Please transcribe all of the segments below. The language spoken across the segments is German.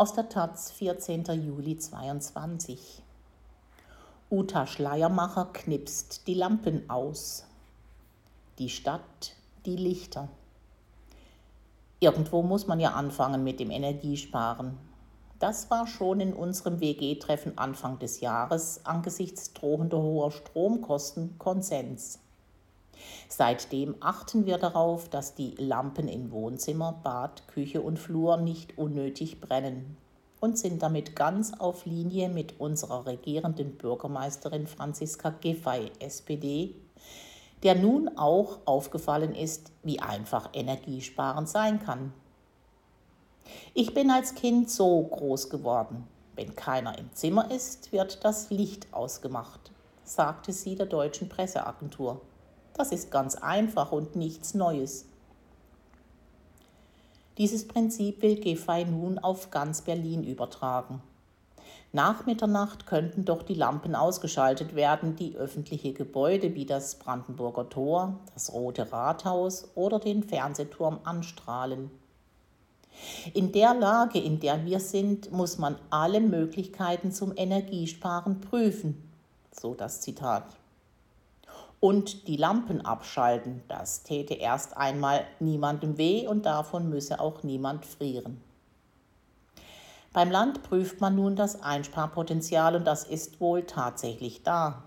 Aus der Taz, 14. Juli 22. Uta Schleiermacher knipst die Lampen aus. Die Stadt, die Lichter. Irgendwo muss man ja anfangen mit dem Energiesparen. Das war schon in unserem WG-Treffen Anfang des Jahres angesichts drohender hoher Stromkosten Konsens. Seitdem achten wir darauf, dass die Lampen in Wohnzimmer, Bad, Küche und Flur nicht unnötig brennen und sind damit ganz auf Linie mit unserer regierenden Bürgermeisterin Franziska Giffey, SPD, der nun auch aufgefallen ist, wie einfach energiesparend sein kann. Ich bin als Kind so groß geworden. Wenn keiner im Zimmer ist, wird das Licht ausgemacht, sagte sie der deutschen Presseagentur. Das ist ganz einfach und nichts Neues. Dieses Prinzip will Giffey nun auf ganz Berlin übertragen. Nach Mitternacht könnten doch die Lampen ausgeschaltet werden, die öffentliche Gebäude wie das Brandenburger Tor, das Rote Rathaus oder den Fernsehturm anstrahlen. In der Lage, in der wir sind, muss man alle Möglichkeiten zum Energiesparen prüfen, so das Zitat. Und die Lampen abschalten, das täte erst einmal niemandem weh und davon müsse auch niemand frieren. Beim Land prüft man nun das Einsparpotenzial und das ist wohl tatsächlich da.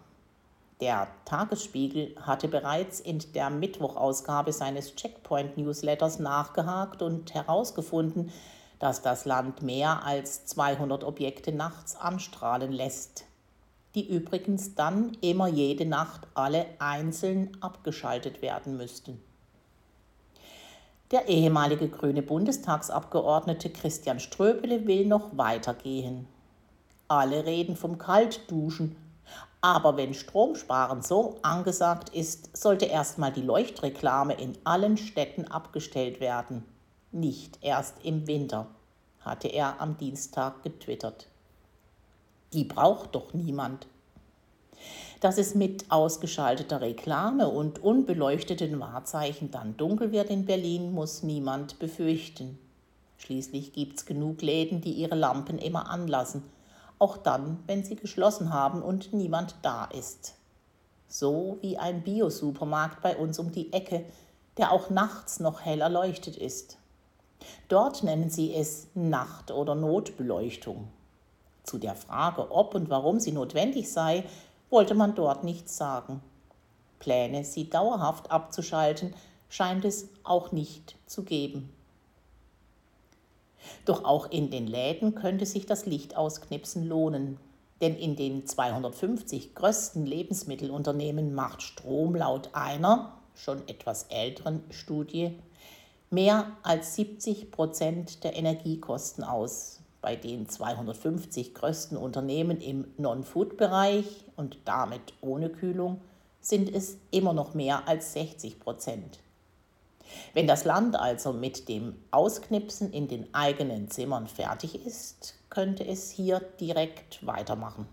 Der Tagesspiegel hatte bereits in der Mittwochausgabe seines Checkpoint-Newsletters nachgehakt und herausgefunden, dass das Land mehr als 200 Objekte nachts anstrahlen lässt, die übrigens dann immer jede Nacht alle einzeln abgeschaltet werden müssten. Der ehemalige grüne Bundestagsabgeordnete Christian Ströbele will noch weitergehen. Alle reden vom Kaltduschen aber wenn Stromsparen so angesagt ist, sollte erstmal die Leuchtreklame in allen Städten abgestellt werden. Nicht erst im Winter, hatte er am Dienstag getwittert. Die braucht doch niemand. Dass es mit ausgeschalteter Reklame und unbeleuchteten Wahrzeichen dann dunkel wird in Berlin, muss niemand befürchten. Schließlich gibt's genug Läden, die ihre Lampen immer anlassen auch dann, wenn sie geschlossen haben und niemand da ist. So wie ein Biosupermarkt bei uns um die Ecke, der auch nachts noch hell erleuchtet ist. Dort nennen sie es Nacht- oder Notbeleuchtung. Zu der Frage, ob und warum sie notwendig sei, wollte man dort nichts sagen. Pläne, sie dauerhaft abzuschalten, scheint es auch nicht zu geben. Doch auch in den Läden könnte sich das Lichtausknipsen lohnen. Denn in den 250 größten Lebensmittelunternehmen macht Strom laut einer, schon etwas älteren Studie mehr als 70 Prozent der Energiekosten aus. Bei den 250 größten Unternehmen im Non-Food-Bereich und damit ohne Kühlung sind es immer noch mehr als 60 Prozent. Wenn das Land also mit dem Ausknipsen in den eigenen Zimmern fertig ist, könnte es hier direkt weitermachen.